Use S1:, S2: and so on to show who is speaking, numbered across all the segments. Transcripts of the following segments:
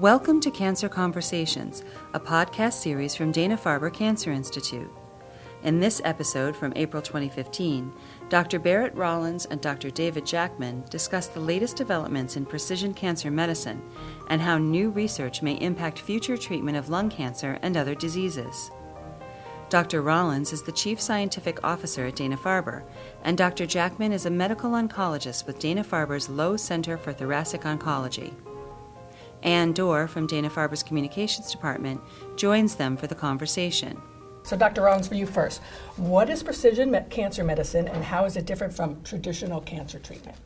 S1: Welcome to Cancer Conversations, a podcast series from Dana Farber Cancer Institute. In this episode from April 2015, Dr. Barrett Rollins and Dr. David Jackman discuss the latest developments in precision cancer medicine and how new research may impact future treatment of lung cancer and other diseases. Dr. Rollins is the Chief Scientific Officer at Dana Farber, and Dr. Jackman is a medical oncologist with Dana Farber's Lowe Center for Thoracic Oncology. Ann Dorr from Dana Farber's Communications Department joins them for the conversation.
S2: So, Dr. Rollins, for you first, what is precision me- cancer medicine and how is it different from traditional cancer treatment?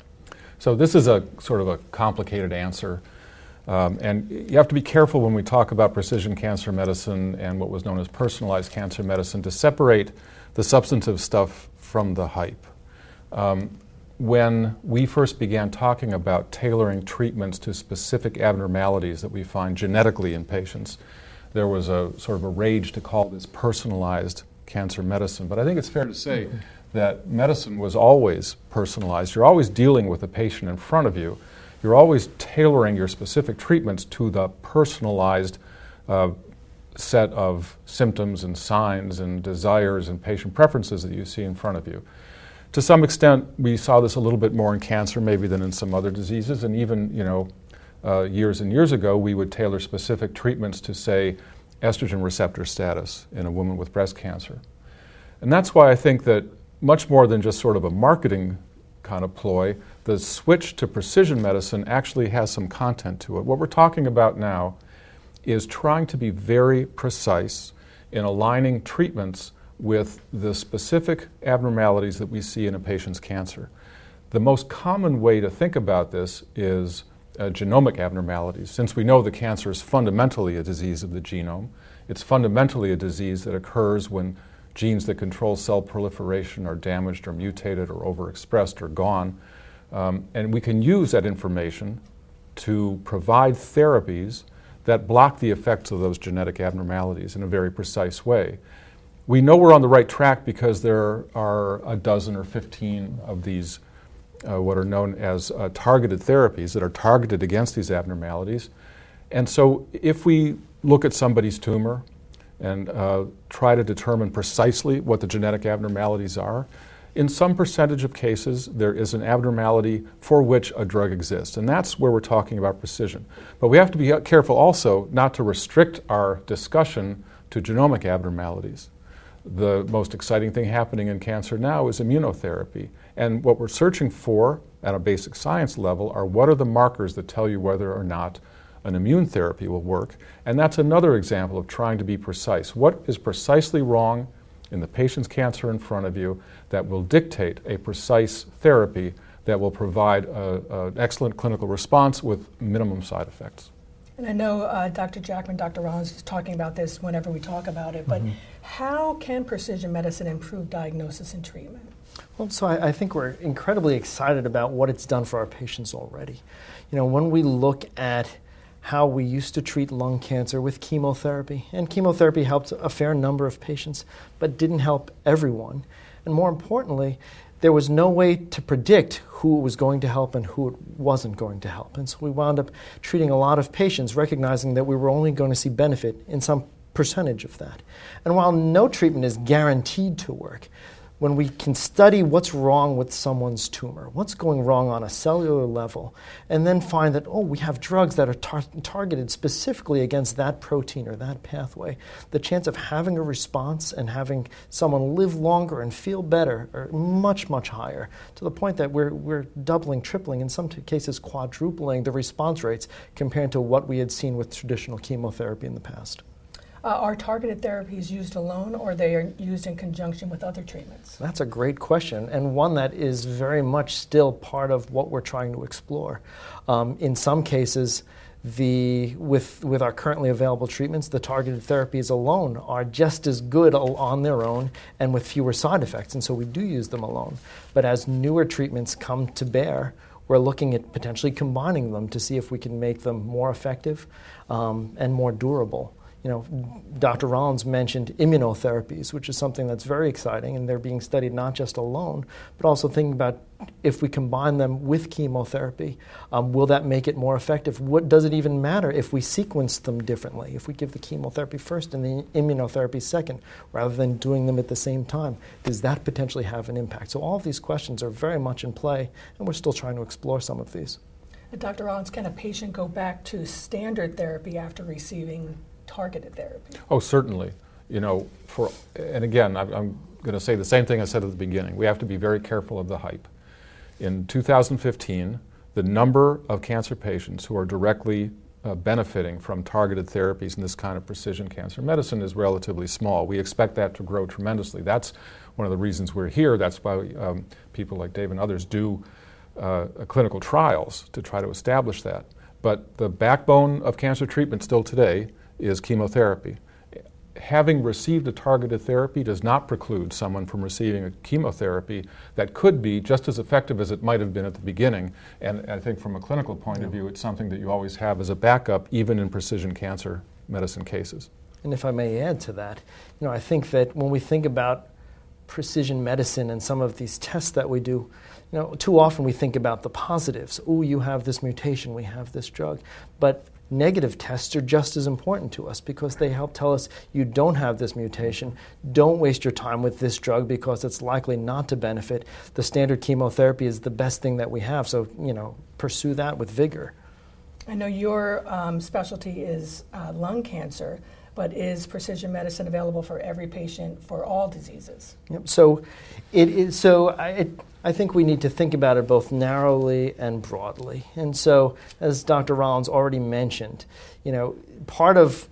S3: So, this is a sort of a complicated answer. Um, and you have to be careful when we talk about precision cancer medicine and what was known as personalized cancer medicine to separate the substantive stuff from the hype. Um, when we first began talking about tailoring treatments to specific abnormalities that we find genetically in patients, there was a sort of a rage to call this personalized cancer medicine. But I think it's fair to say that medicine was always personalized. You're always dealing with the patient in front of you. You're always tailoring your specific treatments to the personalized uh, set of symptoms and signs and desires and patient preferences that you see in front of you. To some extent, we saw this a little bit more in cancer maybe than in some other diseases, and even you know, uh, years and years ago, we would tailor specific treatments to say estrogen receptor status in a woman with breast cancer. And that's why I think that much more than just sort of a marketing kind of ploy, the switch to precision medicine actually has some content to it. What we're talking about now is trying to be very precise in aligning treatments with the specific abnormalities that we see in a patient's cancer. The most common way to think about this is uh, genomic abnormalities. Since we know the cancer is fundamentally a disease of the genome, it's fundamentally a disease that occurs when genes that control cell proliferation are damaged or mutated or overexpressed or gone. Um, and we can use that information to provide therapies that block the effects of those genetic abnormalities in a very precise way. We know we're on the right track because there are a dozen or 15 of these, uh, what are known as uh, targeted therapies that are targeted against these abnormalities. And so, if we look at somebody's tumor and uh, try to determine precisely what the genetic abnormalities are, in some percentage of cases, there is an abnormality for which a drug exists. And that's where we're talking about precision. But we have to be careful also not to restrict our discussion to genomic abnormalities the most exciting thing happening in cancer now is immunotherapy. And what we're searching for at a basic science level are what are the markers that tell you whether or not an immune therapy will work. And that's another example of trying to be precise. What is precisely wrong in the patient's cancer in front of you that will dictate a precise therapy that will provide an excellent clinical response with minimum side effects?
S2: And I know uh, Dr. Jackman, Dr. Rollins is talking about this whenever we talk about it, but mm-hmm. How can precision medicine improve diagnosis and treatment?
S4: Well, so I, I, think we're incredibly excited about what it's done for our patients already. You know, when we look at how we used to treat lung cancer with chemotherapy, and chemotherapy helped a fair number of patients, but didn't help everyone. And more importantly, there was no way to predict who it was going to help and who it wasn't going to help. And so we wound up treating a lot of patients, recognizing that we were only going to see benefit in some percentage of that. And while no treatment is guaranteed to work, when we can study what's wrong with someone's tumor, what's going wrong on a cellular level, and then find that, oh, we have drugs that are tar- targeted specifically against that protein or that pathway, the chance of having a response and having someone live longer and feel better are much, much higher to the point that we're, we're doubling, tripling, in some cases quadrupling the response rates compared to what we had seen with traditional chemotherapy in the past.
S2: Uh, are targeted therapies used alone or they are used in conjunction with other treatments?
S4: That's a great question, and one that is very much still part of what we're trying to explore. Um, in some cases, the, with, with our currently available treatments, the targeted therapies alone are just as good on their own and with fewer side effects, and so we do use them alone. But as newer treatments come to bear, we're looking at potentially combining them to see if we can make them more effective um, and more durable You know, Dr. Rollins mentioned immunotherapies, which is something that's very exciting, and they're being studied not just alone, but also thinking about if we combine them with chemotherapy, um, will that make it more effective? What does it even matter if we sequence them differently? If we give the chemotherapy first and the immunotherapy second, rather than doing them at the same time, does that potentially have an impact? So all of these questions are very much in play, and we're still trying to explore some of these.
S2: Dr. Rollins, can a patient go back to standard therapy after receiving targeted therapy?
S3: Oh, certainly. You know, for and again, I'm, going to say the same thing I said at the beginning. We have to be very careful of the hype. In 2015, the number of cancer patients who are directly uh, benefiting from targeted therapies in this kind of precision cancer medicine is relatively small. We expect that to grow tremendously. That's one of the reasons we're here. That's why um, people like Dave and others do uh, clinical trials to try to establish that. But the backbone of cancer treatment still today is chemotherapy. Having received a targeted therapy does not preclude someone from receiving a chemotherapy that could be just as effective as it might have been at the beginning. And I think from a clinical point of view, it's something that you always have as a backup, even in precision cancer medicine cases.
S4: And if I may add to that, you know, I think that when we think about precision medicine and some of these tests that we do, you know, too often we think about the positives. Oh, you have this mutation, we have this drug. But negative tests are just as important to us because they help tell us you don't have this mutation. Don't waste your time with this drug because it's likely not to benefit. The standard chemotherapy is the best thing that we have, so you know pursue that with vigor.
S2: I know your um, specialty is uh, lung cancer, but is precision medicine available for every patient for all diseases?
S4: Yep. So, it is. So I, it, I think we need to think about it both narrowly and broadly. And so, as Dr. Rollins already mentioned, you know, part of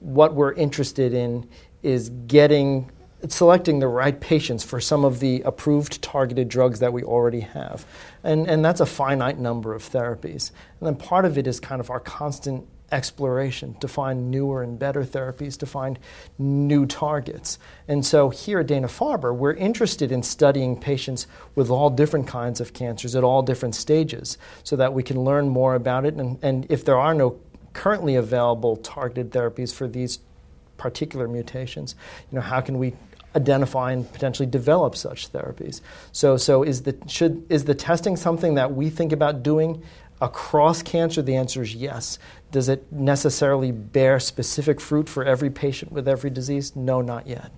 S4: what we're interested in is getting selecting the right patients for some of the approved targeted drugs that we already have. And, and that's a finite number of therapies. And then part of it is kind of our constant exploration to find newer and better therapies, to find new targets. And so here at Dana Farber, we're interested in studying patients with all different kinds of cancers at all different stages so that we can learn more about it. And, and if there are no currently available targeted therapies for these particular mutations, you know, how can we identify and potentially develop such therapies. So, so is the should is the testing something that we think about doing across cancer? The answer is yes. Does it necessarily bear specific fruit for every patient with every disease? No, not yet.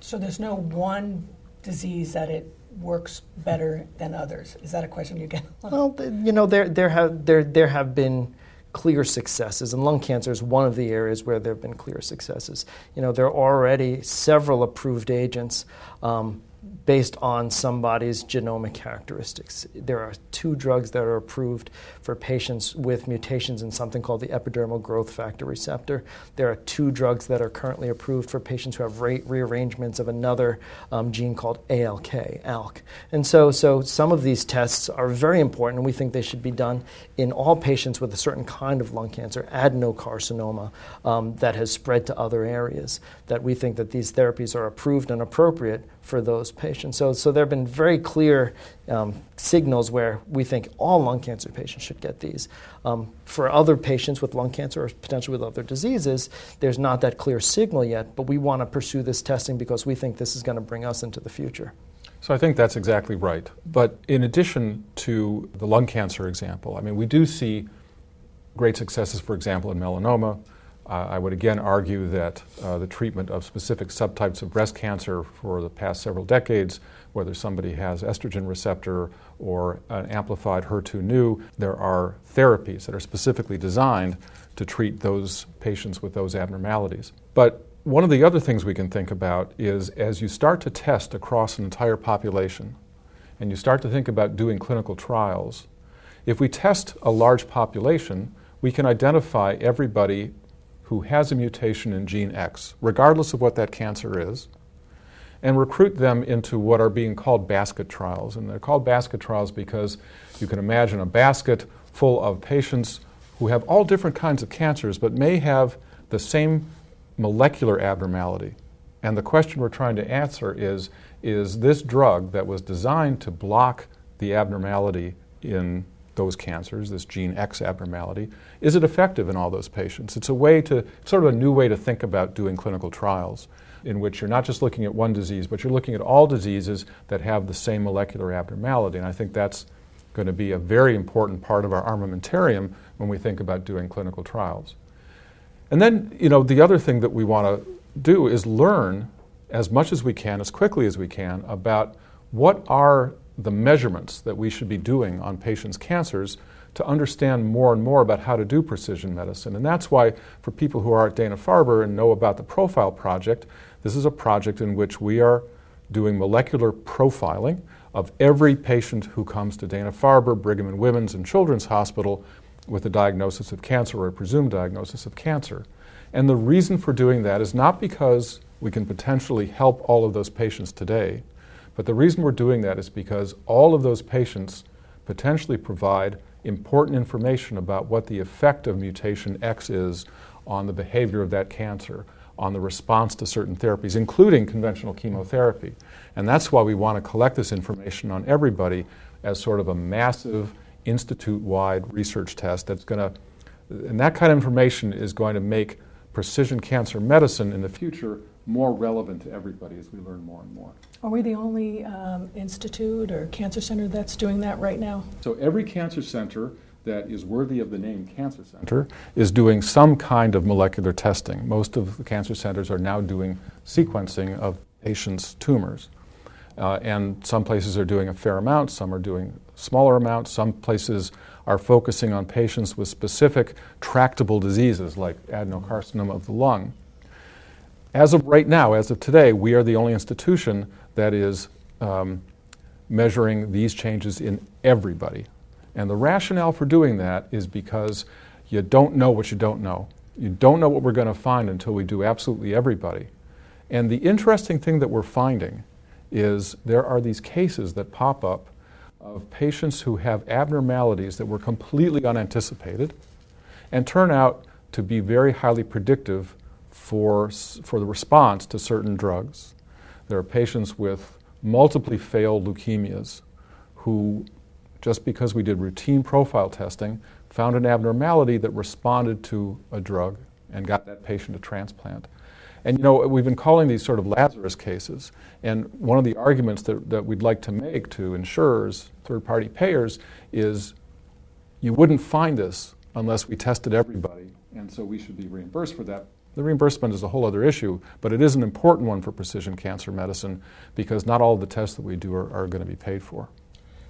S2: So there's no one disease that it works better than others. Is that a question you get?
S4: well, you know, there there have there there have been clear successes, and lung cancer is one of the areas where there have been clear successes. You know, there are already several approved agents. Um, based on somebody's genomic characteristics. There are two drugs that are approved for patients with mutations in something called the epidermal growth factor receptor. There are two drugs that are currently approved for patients who have re- rearrangements of another um, gene called ALK, ALK. And so, so some of these tests are very important, and we think they should be done in all patients with a certain kind of lung cancer, adenocarcinoma, um, that has spread to other areas. That we think that these therapies are approved and appropriate for those patients. So, so there have been very clear um, signals where we think all lung cancer patients should get these. Um, for other patients with lung cancer or potentially with other diseases, there's not that clear signal yet, but we want to pursue this testing because we think this is going to bring us into the future.
S3: So I think that's exactly right. But in addition to the lung cancer example, I mean, we do see great successes, for example, in melanoma. I would again argue that uh, the treatment of specific subtypes of breast cancer for the past several decades, whether somebody has estrogen receptor or an amplified HER2/neu, there are therapies that are specifically designed to treat those patients with those abnormalities. But one of the other things we can think about is as you start to test across an entire population and you start to think about doing clinical trials, if we test a large population, we can identify everybody who has a mutation in gene X, regardless of what that cancer is, and recruit them into what are being called basket trials. And they're called basket trials because you can imagine a basket full of patients who have all different kinds of cancers but may have the same molecular abnormality. And the question we're trying to answer is is this drug that was designed to block the abnormality in those cancers, this gene X abnormality, is it effective in all those patients? It's a way to, sort of a new way to think about doing clinical trials in which you're not just looking at one disease, but you're looking at all diseases that have the same molecular abnormality. And I think that's going to be a very important part of our armamentarium when we think about doing clinical trials. And then, you know, the other thing that we want to do is learn as much as we can, as quickly as we can, about what are the measurements that we should be doing on patients' cancers to understand more and more about how to do precision medicine. And that's why, for people who are at Dana Farber and know about the Profile Project, this is a project in which we are doing molecular profiling of every patient who comes to Dana Farber, Brigham and Women's, and Children's Hospital with a diagnosis of cancer or a presumed diagnosis of cancer. And the reason for doing that is not because we can potentially help all of those patients today, but the reason we're doing that is because all of those patients potentially provide important information about what the effect of mutation X is on the behavior of that cancer, on the response to certain therapies, including conventional chemotherapy. And that's why we want to collect this information on everybody as sort of a massive institute wide research test that's going to, and that kind of information is going to make precision cancer medicine in the future more relevant to everybody as we learn more and more.
S2: Are we the only um, institute or cancer center that's doing that right now?
S3: So every cancer center that is worthy of the name cancer center is doing some kind of molecular testing. Most of the cancer centers are now doing sequencing of patients' tumors. Uh, and some places are doing a fair amount, some are doing smaller amounts, some places are focusing on patients with specific tractable diseases like adenocarcinoma of the lung. As of right now, as of today, we are the only institution that is um, measuring these changes in everybody. And the rationale for doing that is because you don't know what you don't know. You don't know what we're going to find until we do absolutely everybody. And the interesting thing that we're finding is there are these cases that pop up of patients who have abnormalities that were completely unanticipated and turn out to be very highly predictive for, for the response to certain drugs. There are patients with multiply failed leukemias who, just because we did routine profile testing, found an abnormality that responded to a drug and got that patient a transplant. And you know, we've been calling these sort of Lazarus cases. And one of the arguments that, that we'd like to make to insurers, third party payers, is you wouldn't find this unless we tested everybody. And so we should be reimbursed for that. The reimbursement is a whole other issue, but it is an important one for precision cancer medicine because not all of the tests that we do are, are going to be paid for.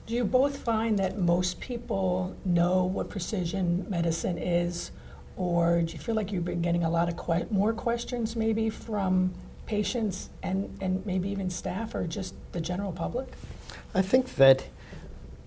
S2: Do you both find that most people know what precision medicine is, or do you feel like you've been getting a lot of que- more questions maybe from patients and, and maybe even staff or just the general public?
S4: I think that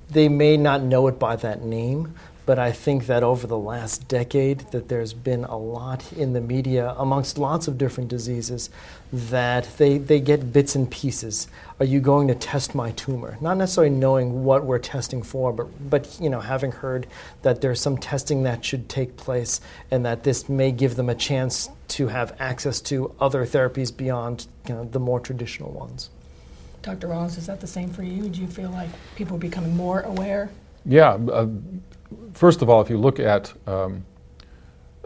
S4: they may not know it by that name, but I think that over the last decade that there's been a lot in the media amongst lots of different diseases that they, they get bits and pieces. Are you going to test my tumor? Not necessarily knowing what we're testing for, but, but you know, having heard that there's some testing that should take place and that this may give them a chance to have access to other therapies beyond you know, the more traditional ones.
S2: Dr. Rollins, is that the same for you? Do you feel like people are becoming more aware?
S3: Yeah, uh, first of all, if you look at um,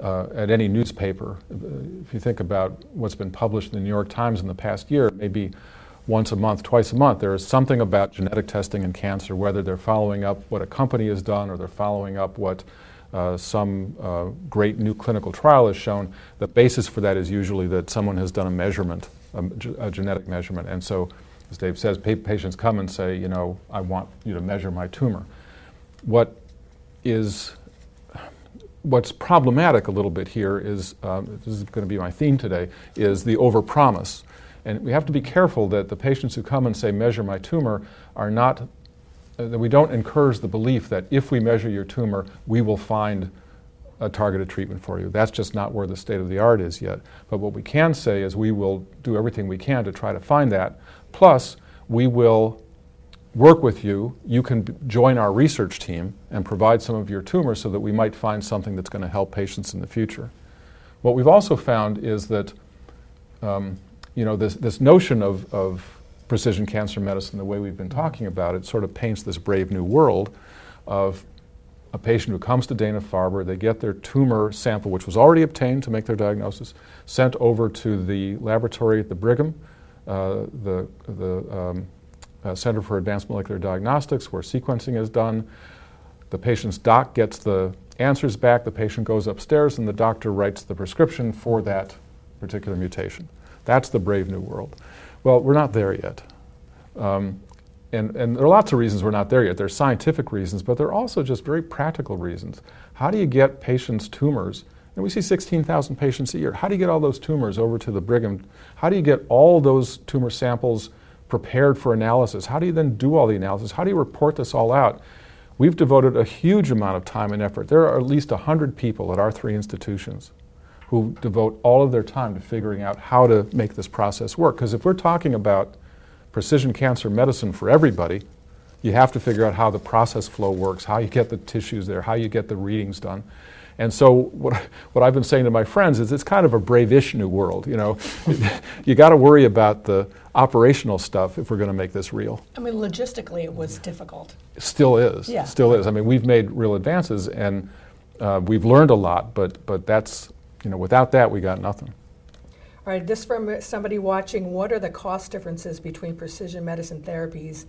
S3: uh, at any newspaper, if you think about what's been published in the New York Times in the past year, maybe once a month, twice a month, there is something about genetic testing in cancer, whether they're following up what a company has done or they're following up what uh, some uh, great new clinical trial has shown. The basis for that is usually that someone has done a measurement, a, a genetic measurement. And so, as Dave says, pa- patients come and say, you know, I want you to measure my tumor. What is what's problematic a little bit here is um, this is going to be my theme today is the overpromise. And we have to be careful that the patients who come and say measure my tumor are not uh, that we don't encourage the belief that if we measure your tumor we will find a targeted treatment for you. That's just not where the state of the art is yet. But what we can say is we will do everything we can to try to find that. Plus we will work with you, you can b- join our research team and provide some of your tumors so that we might find something that's going to help patients in the future. What we've also found is that um, you know, this, this notion of, of precision cancer medicine, the way we've been talking about it, sort of paints this brave new world of a patient who comes to Dana Farber, they get their tumor sample, which was already obtained to make their diagnosis, sent over to the laboratory at the Brigham, uh, the, the um, Center for Advanced Molecular Diagnostics, where sequencing is done. The patient's doc gets the answers back, the patient goes upstairs, and the doctor writes the prescription for that particular mutation. That's the brave new world. Well, we're not there yet. Um, and, and there are lots of reasons we're not there yet. There's scientific reasons, but there are also just very practical reasons. How do you get patients' tumors? And we see 16,000 patients a year. How do you get all those tumors over to the Brigham? How do you get all those tumor samples prepared for analysis? How do you then do all the analysis? How do you report this all out? We've devoted a huge amount of time and effort. There are at least 100 people at our three institutions who devote all of their time to figuring out how to make this process work. Because if we're talking about precision cancer medicine for everybody, you have to figure out how the process flow works, how you get the tissues there, how you get the readings done. And so what, what I've been saying to my friends is it's kind of a brave-ish new world. You know, you got to worry about the operational stuff if we're going to make this real.
S2: I mean, logistically, it was difficult.
S3: Still is.
S2: Yeah.
S3: Still is. I mean, we've made real advances and uh, we've learned a lot, but but that's you know, without that, we got nothing.
S2: All right, this from somebody watching. What are the cost differences between precision medicine therapies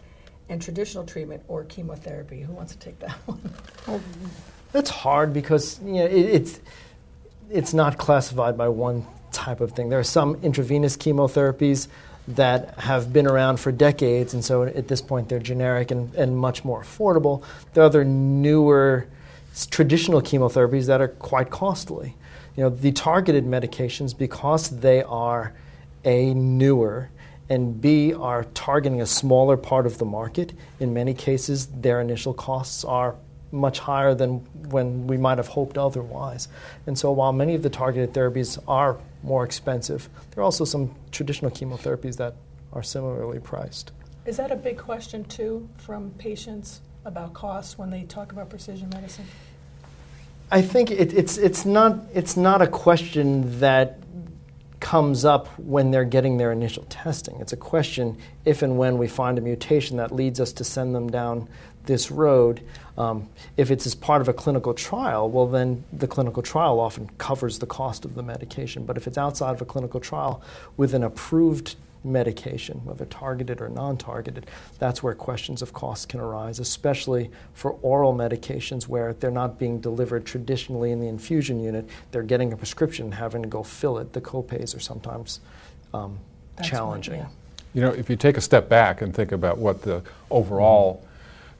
S2: and traditional treatment or chemotherapy? Who wants to take that one?
S4: Well, that's hard because you know, it, it's it's not classified by one type of thing. There are some intravenous chemotherapies that have been around for decades, and so at this point they're generic and, and much more affordable. There are other newer traditional chemotherapies that are quite costly you know, the targeted medications, because they are A, newer, and B, are targeting a smaller part of the market, in many cases, their initial costs are much higher than when we might have hoped otherwise. And so, while many of the targeted therapies are more expensive, there are also some traditional chemotherapies that are similarly priced.
S2: Is that a big question, too, from patients about costs when they talk about precision medicine?
S4: I think it, it's, it's, not, it's not a question that comes up when they're getting their initial testing. It's a question if and when we find a mutation that leads us to send them down this road. Um, if it's as part of a clinical trial, well, then the clinical trial often covers the cost of the medication. But if it's outside of a clinical trial with an approved medication, whether targeted or non targeted, that's where questions of cost can arise, especially for oral medications where they're not being delivered traditionally in the infusion unit. They're getting a prescription and having to go fill it. The copays are sometimes um, challenging.
S2: yeah.
S3: You know, if you take a step back and think about what the overall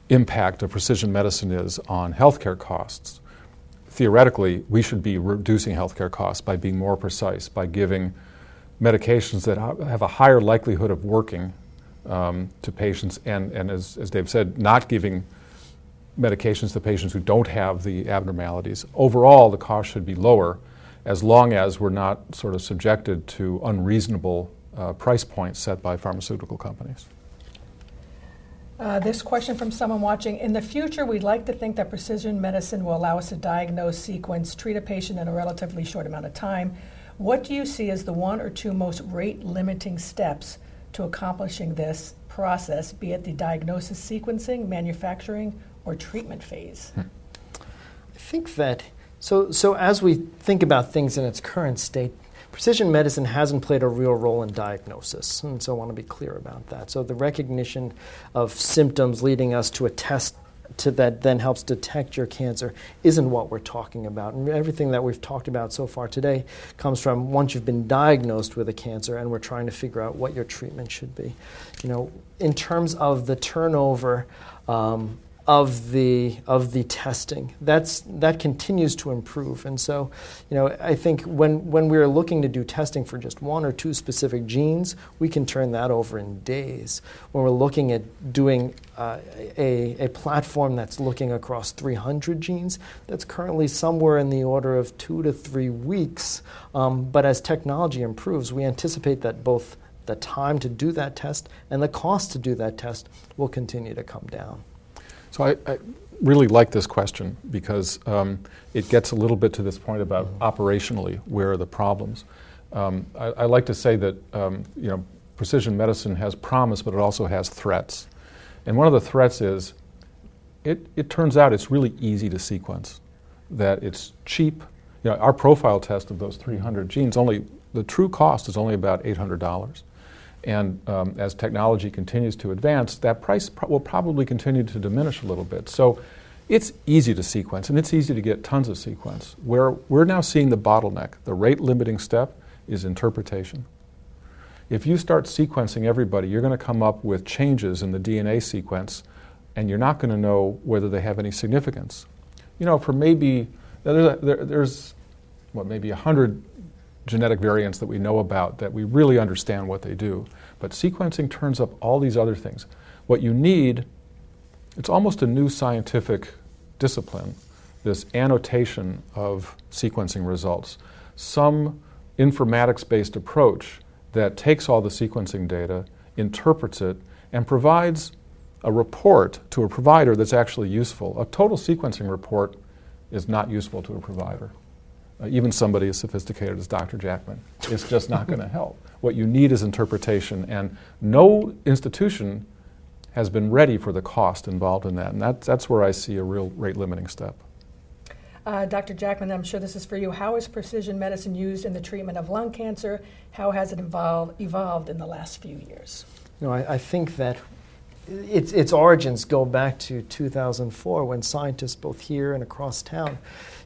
S3: impact of precision medicine is on healthcare costs, theoretically, we should be reducing healthcare costs by being more precise, by giving medications that have a higher likelihood of working um, to patients, and, and as, as Dave said, not giving medications to patients who don't have the abnormalities. Overall, the cost should be lower as long as we're not sort of subjected to unreasonable uh, price points set by pharmaceutical companies.
S2: Uh, this question from someone watching In the future, we'd like to think that precision medicine will allow us to diagnose, sequence, treat a patient in a relatively short amount of time what do you see as the one or two most rate limiting steps to accomplishing this process, be it the diagnosis, sequencing, manufacturing, or treatment phase? Hmm.
S4: I think that so so as we think about things in its current state, precision medicine hasn't played a real role in diagnosis, and so I want to be clear about that. So the recognition of symptoms leading us to a test to that then helps detect your cancer isn't what we're talking about. And everything that we've talked about so far today comes from once you've been diagnosed with a cancer and we're trying to figure out what your treatment should be. You know, in terms of the turnover um, of the of the testing. That's that continues to improve, and so you know I think when when we're looking to do testing for just one or two specific genes, we can turn that over in days. When we're looking at doing uh, a a platform that's looking across 300 genes, that's currently somewhere in the order of two to three weeks. Um, but as technology improves, we anticipate that both the time to do that test and the cost to do that test will continue to come down.
S3: So I, I really like this question because um, it gets a little bit to this point about operationally where are the problems. Um, I, I, like to say that um, you know precision medicine has promise, but it also has threats. And one of the threats is it, it turns out it's really easy to sequence, that it's cheap. You know, our profile test of those 300 genes, only the true cost is only about $800. And um, as technology continues to advance, that price pro- will probably continue to diminish a little bit. So it's easy to sequence, and it's easy to get tons of sequence. Where we're now seeing the bottleneck, the rate limiting step, is interpretation. If you start sequencing everybody, you're going to come up with changes in the DNA sequence, and you're not going to know whether they have any significance. You know, for maybe, there's, a, there, there's what, maybe 100 genetic variants that we know about that we really understand what they do. But sequencing turns up all these other things. What you need, it's almost a new scientific discipline, this annotation of sequencing results. Some informatics based approach that takes all the sequencing data, interprets it, and provides a report to a provider that's actually useful. A total sequencing report is not useful to a provider. Uh, even somebody as sophisticated as Dr. Jackman. It's just not going to help. What you need is interpretation, and no institution has been ready for the cost involved in that, and that, that's where I see a real rate limiting step.
S2: Uh, Dr. Jackman, I'm sure this is for you. How is precision medicine used in the treatment of lung cancer? How has it evolved, evolved in the last few years?
S4: You know, I, I think that its, its origins go back to 2004 when scientists both here and across town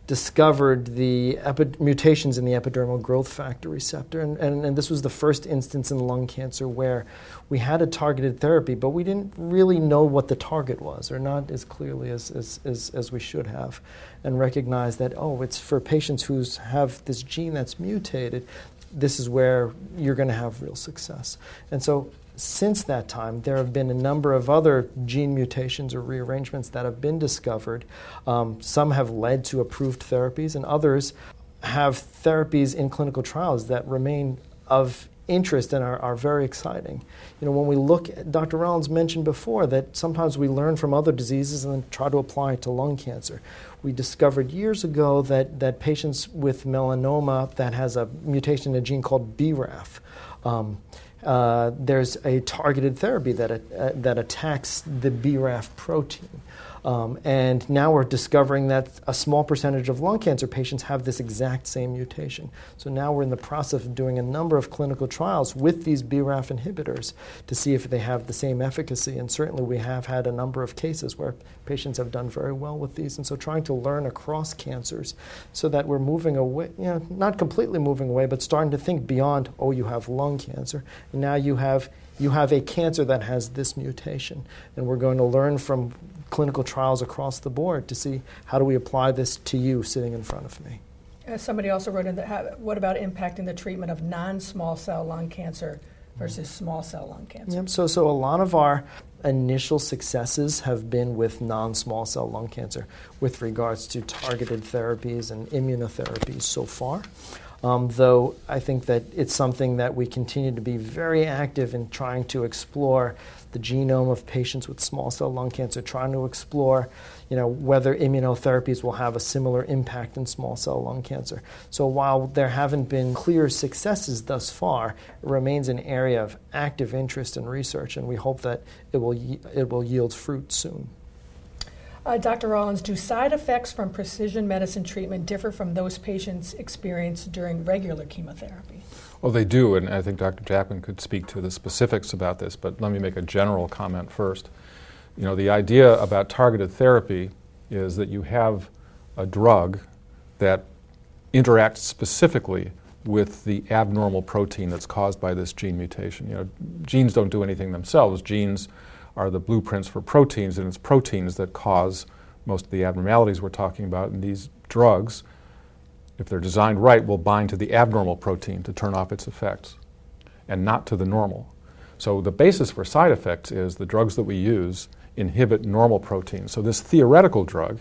S4: discovered the epi- mutations in the epidermal growth factor receptor. And, and, and, this was the first instance in lung cancer where we had a targeted therapy, but we didn't really know what the target was, or not as clearly as, as, as, as we should have, and recognize that, oh, it's for patients who have this gene that's mutated. This is where you're going to have real success. And so since that time, there have been a number of other gene mutations or rearrangements that have been discovered. Um, some have led to approved therapies, and others have therapies in clinical trials that remain of interest and are, are very exciting. You know, when we look, at, Dr. Rollins mentioned before that sometimes we learn from other diseases and then try to apply it to lung cancer. We discovered years ago that, that patients with melanoma that has a mutation in a gene called BRAF, um, uh, there's a targeted therapy that, uh, that attacks the BRAF protein. Um, and now we're discovering that a small percentage of lung cancer patients have this exact same mutation. So now we're in the process of doing a number of clinical trials with these BRAF inhibitors to see if they have the same efficacy. And certainly we have had a number of cases where patients have done very well with these. And so trying to learn across cancers so that we're moving away, you know, not completely moving away, but starting to think beyond, oh, you have lung cancer. And now you have you have a cancer that has this mutation. And we're going to learn from clinical trials across the board to see how do we apply this to you sitting in front of me.
S2: Uh, somebody also wrote in that, what about impacting the treatment of non small cell lung cancer versus small cell lung cancer?
S4: Yep, so, so a lot of our initial successes have been with non small cell lung cancer with regards to targeted therapies and immunotherapies so far. Um, though I think that it's something that we continue to be very active in trying to explore the genome of patients with small cell lung cancer, trying to explore you know, whether immunotherapies will have a similar impact in small cell lung cancer. So while there haven't been clear successes thus far, it remains an area of active interest and research, and we hope that it will, it will yield fruit soon.
S2: Uh, Dr. Rollins, do side effects from precision medicine treatment differ from those patients experienced during regular chemotherapy?
S3: Well, they do, and I think Dr. Jackman could speak to the specifics about this, but let me make a general comment first. You know, the idea about targeted therapy is that you have a drug that interacts specifically with the abnormal protein that's caused by this gene mutation. You know, genes don't do anything themselves. Genes are the blueprints for proteins, and it's proteins that cause most of the abnormalities we're talking about. And these drugs, if they're designed right, will bind to the abnormal protein to turn off its effects and not to the normal. So the basis for side effects is the drugs that we use inhibit normal proteins. So this theoretical drug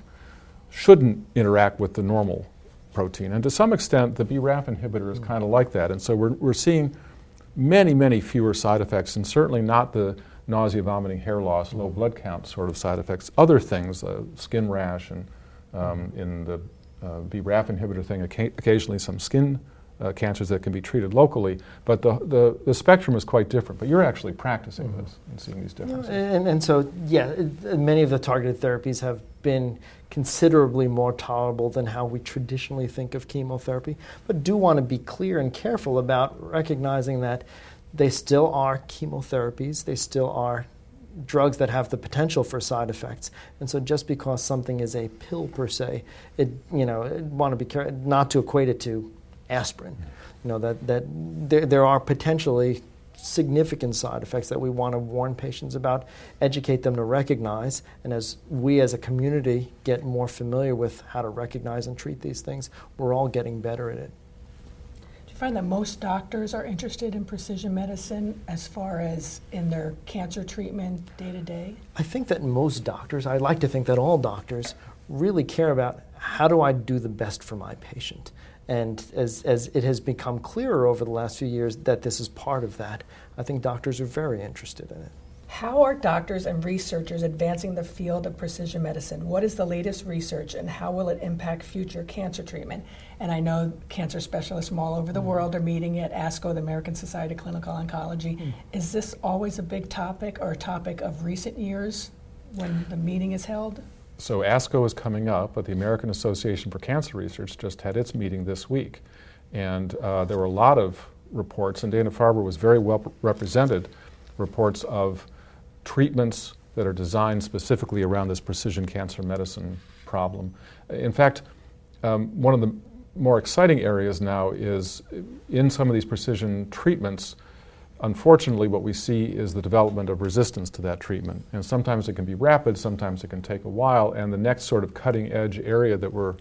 S3: shouldn't interact with the normal protein. And to some extent, the BRAF inhibitor is hmm. kind of like that. And so we're, we're seeing many, many fewer side effects, and certainly not the nausea, vomiting, hair loss, low blood count sort of side effects. Other things, uh, skin rash, and um, in the uh, BRAF inhibitor thing, occasionally some skin uh, cancers that can be treated locally. But the, the, the, spectrum is quite different. But you're actually practicing mm-hmm. this and seeing these differences.
S4: and, and, so, yeah, it, many of the targeted therapies have been considerably more tolerable than how we traditionally think of chemotherapy. But do want to be clear and careful about recognizing that they still are chemotherapies, they still are drugs that have the potential for side effects. And so just because something is a pill per se, it you know, want to be careful not to equate it to aspirin. You know, that, that there, there are potentially significant side effects that we want to warn patients about, educate them to recognize, and as we as a community get more familiar with how to recognize and treat these things, we're all getting better at it.
S2: Find that most doctors are interested in precision medicine as far as in their cancer treatment day to day?
S4: I think that most doctors, I like to think that all doctors, really care about how do I do the best for my patient. And as, as it has become clearer over the last few years that this is part of that, I think doctors are very interested in it.
S2: How are doctors and researchers advancing the field of precision medicine? What is the latest research and how will it impact future cancer treatment? And I know cancer specialists from all over the mm. world are meeting at ASCO, the American Society of Clinical Oncology. Mm. Is this always a big topic or a topic of recent years when the meeting is held?
S3: So ASCO is coming up, but the American Association for Cancer Research just had its meeting this week. And uh, there were a lot of reports, and Dana Farber was very well represented, reports of treatments that are designed specifically around this precision cancer medicine problem. In fact, um, one of the more exciting areas now is in some of these precision treatments, Unfortunately, what we see is the development of resistance to that treatment. And sometimes it can be rapid, sometimes it can take a while. And the next sort of cutting edge area that we're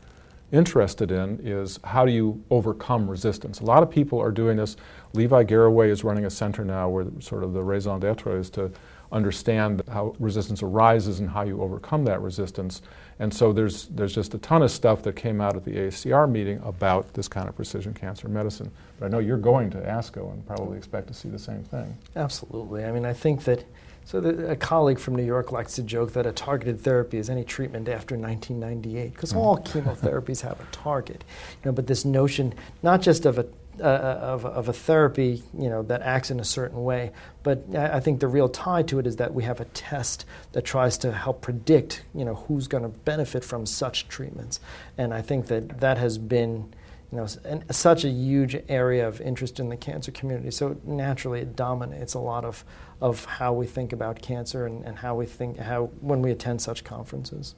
S3: interested in is how do you overcome resistance? A lot of people are doing this. Levi Garraway is running a center now where sort of the raison d'etre is to understand how resistance arises and how you overcome that resistance. And so there's, there's just a ton of stuff that came out at the AACR meeting about this kind of precision cancer medicine. But I know you're going to ASCO and probably expect to see the same thing.
S4: Absolutely. I mean, I think that. So the, a colleague from New York likes to joke that a targeted therapy is any treatment after 1998 because mm. all chemotherapies have a target. You know, but this notion not just of a uh, of, of a therapy, you know, that acts in a certain way. But I, I think the real tie to it is that we have a test that tries to help predict, you know, who's going to benefit from such treatments. And I think that that has been, you know, an, such a huge area of interest in the cancer community. So naturally, it dominates a lot of, of how we think about cancer and, and how we think how when we attend such conferences.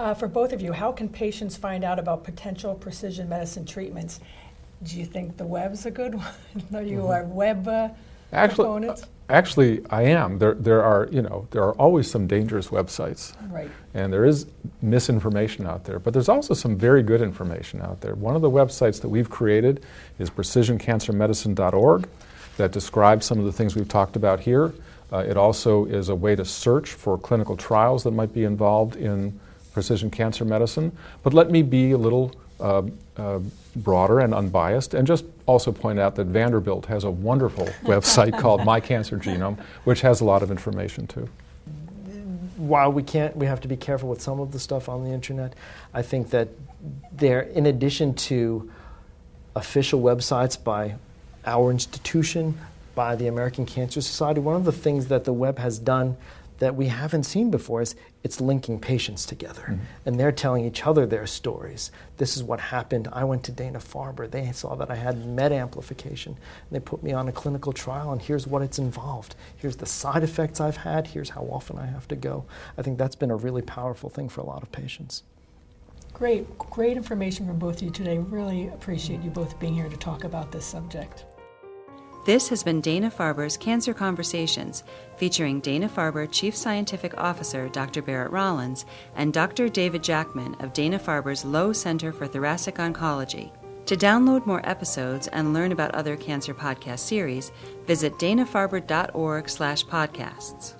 S2: Uh, for both of you, how can patients find out about potential precision medicine treatments? Do you think the web's a good one? are you mm-hmm. a web uh,
S3: actually, uh, actually, I am. There, there are, you know, there are always some dangerous websites,
S2: right?
S3: And there is misinformation out there, but there's also some very good information out there. One of the websites that we've created is precisioncancermedicine.org, that describes some of the things we've talked about here. Uh, it also is a way to search for clinical trials that might be involved in precision cancer medicine. But let me be a little uh, uh, broader and unbiased, and just also point out that Vanderbilt has a wonderful website called My Cancer Genome, which has a lot of information too.
S4: While we can't, we have to be careful with some of the stuff on the internet. I think that there, in addition to official websites by our institution, by the American Cancer Society, one of the things that the web has done that we haven't seen before is it's linking patients together. Mm-hmm. And they're telling each other their stories. This is what happened. I went to Dana Farber. They saw that I had MET amplification. And they put me on a clinical trial, and here's what it's involved. Here's the side effects I've had. Here's how often I have to go. I think that's been a really powerful thing for a lot of patients.
S2: Great, great information from both of you today. Really appreciate you both being here to talk about this subject.
S1: This has been Dana Farber's Cancer Conversations, featuring Dana Farber Chief Scientific Officer Dr. Barrett Rollins and Dr. David Jackman of Dana Farber's Lowe Center for Thoracic Oncology. To download more episodes and learn about other cancer podcast series, visit danafarber.org/podcasts.